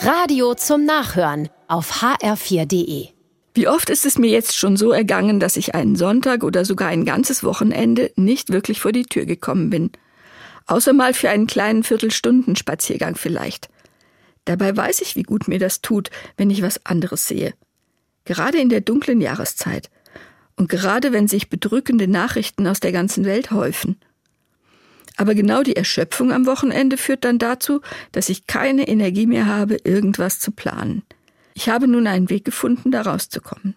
Radio zum Nachhören auf hr4.de. Wie oft ist es mir jetzt schon so ergangen, dass ich einen Sonntag oder sogar ein ganzes Wochenende nicht wirklich vor die Tür gekommen bin. Außer mal für einen kleinen Viertelstunden-Spaziergang vielleicht. Dabei weiß ich, wie gut mir das tut, wenn ich was anderes sehe. Gerade in der dunklen Jahreszeit. Und gerade wenn sich bedrückende Nachrichten aus der ganzen Welt häufen. Aber genau die Erschöpfung am Wochenende führt dann dazu, dass ich keine Energie mehr habe, irgendwas zu planen. Ich habe nun einen Weg gefunden, da rauszukommen.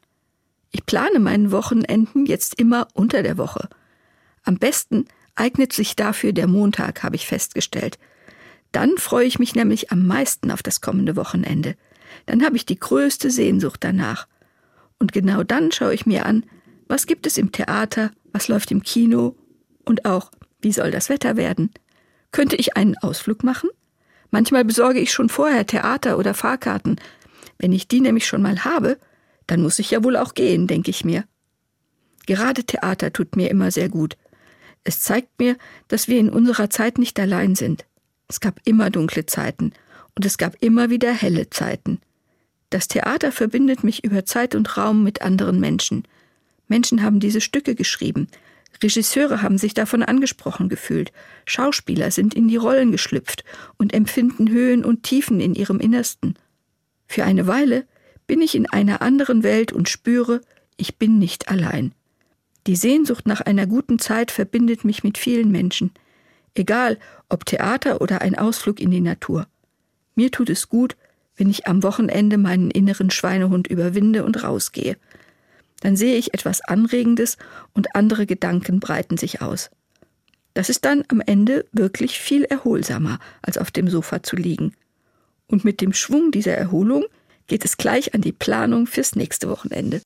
Ich plane meinen Wochenenden jetzt immer unter der Woche. Am besten eignet sich dafür der Montag, habe ich festgestellt. Dann freue ich mich nämlich am meisten auf das kommende Wochenende. Dann habe ich die größte Sehnsucht danach. Und genau dann schaue ich mir an, was gibt es im Theater, was läuft im Kino und auch, wie soll das Wetter werden? Könnte ich einen Ausflug machen? Manchmal besorge ich schon vorher Theater oder Fahrkarten. Wenn ich die nämlich schon mal habe, dann muss ich ja wohl auch gehen, denke ich mir. Gerade Theater tut mir immer sehr gut. Es zeigt mir, dass wir in unserer Zeit nicht allein sind. Es gab immer dunkle Zeiten und es gab immer wieder helle Zeiten. Das Theater verbindet mich über Zeit und Raum mit anderen Menschen. Menschen haben diese Stücke geschrieben, Regisseure haben sich davon angesprochen gefühlt, Schauspieler sind in die Rollen geschlüpft und empfinden Höhen und Tiefen in ihrem Innersten. Für eine Weile bin ich in einer anderen Welt und spüre, ich bin nicht allein. Die Sehnsucht nach einer guten Zeit verbindet mich mit vielen Menschen, egal ob Theater oder ein Ausflug in die Natur. Mir tut es gut, wenn ich am Wochenende meinen inneren Schweinehund überwinde und rausgehe dann sehe ich etwas Anregendes und andere Gedanken breiten sich aus. Das ist dann am Ende wirklich viel erholsamer, als auf dem Sofa zu liegen. Und mit dem Schwung dieser Erholung geht es gleich an die Planung fürs nächste Wochenende.